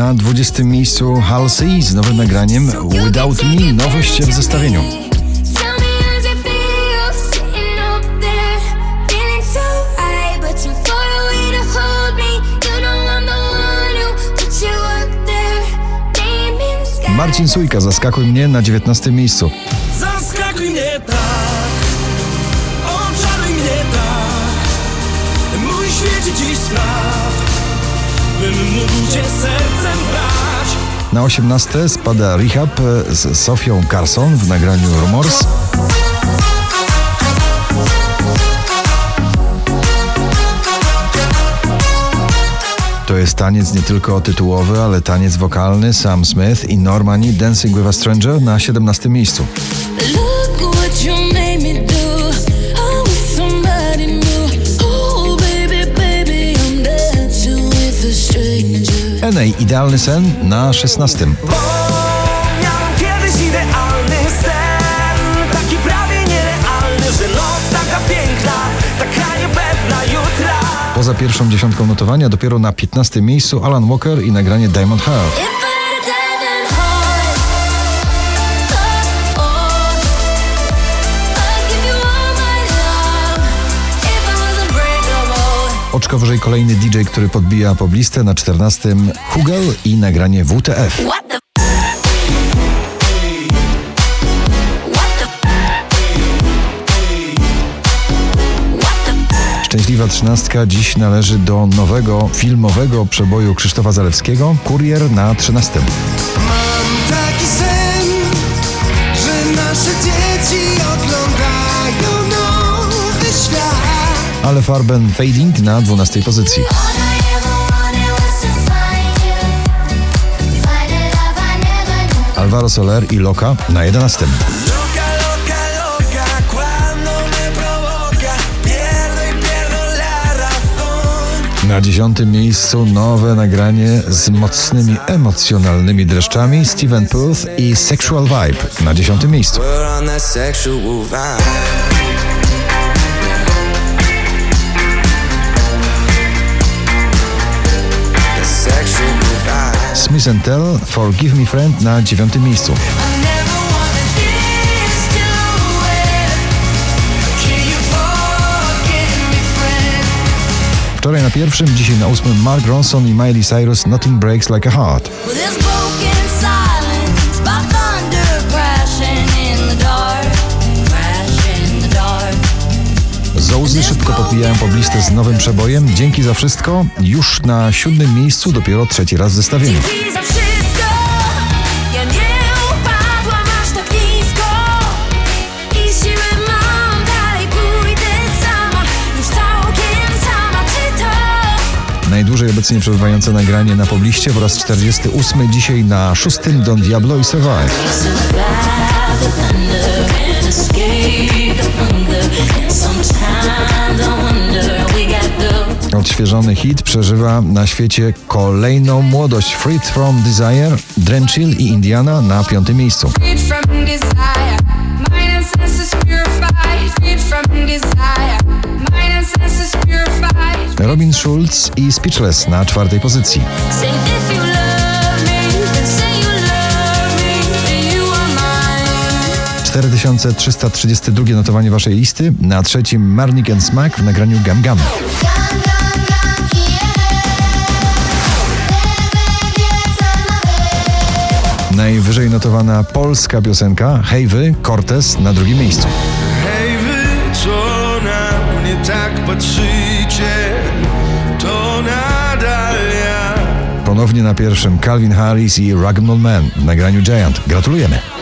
Na 20 miejscu Halsey z nowym nagraniem Without Me, nowość w zestawieniu. Marcin Sujka, zaskakuj mnie na 19 miejscu. Zaskakuj mnie tak, oczaruj mnie tak, mój świecie dziś spraw, sercem brać. Na 18 spada Rehab z Sofią Carson w nagraniu Rumors. To jest taniec nie tylko tytułowy, ale taniec wokalny Sam Smith i Normani Dancing with a Stranger na 17 miejscu. Piękna, taka niepewna jutra. Poza pierwszą dziesiątką notowania dopiero na 15 miejscu Alan Walker i nagranie Diamond Heart. Oczko wyżej kolejny DJ, który podbija poblistę na 14 Hugel i nagranie WTF. Szczęśliwa trzynastka dziś należy do nowego filmowego przeboju Krzysztofa Zalewskiego Kurier na 13. Mam taki sen, Ale Farben Fading na 12 pozycji. Alvaro Soler i Loka na 11. Loca, loca, loca, cuando me provoca, pierdo y. Na dziesiątym miejscu nowe nagranie z mocnymi emocjonalnymi dreszczami Steven Puth i Sexual Vibe na dziesiątym miejscu. Vibe. Smith Tell Forgive Me Friend na dziewiątym miejscu. Wczoraj na pierwszym, dzisiaj na ósmym Mark Ronson i Miley Cyrus Nothing Breaks Like a Heart. Zołzy szybko podbijają poblistę z nowym przebojem. Dzięki za wszystko. Już na siódmym miejscu dopiero trzeci raz w zestawieniu. Tak Najdłużej obecnie przebywające nagranie na pobliście po raz 48 dzisiaj na szóstym Don Diablo i Survive. Odświeżony hit przeżywa na świecie kolejną młodość. Freed from Desire, Drenchill i Indiana na piątym miejscu. Robin Schulz i Speechless na czwartej pozycji. Me, then say you love me, then you are mine. 4332 notowanie waszej listy. Na trzecim Marnik and Smack w nagraniu Gam Gam. Najwyżej notowana polska piosenka Hej Wy, Cortez na drugim miejscu. Hej wy, co na mnie tak patrzycie, to nadal ja. Ponownie na pierwszym Calvin Harris i Rag'n'Ball Man w nagraniu Giant. Gratulujemy.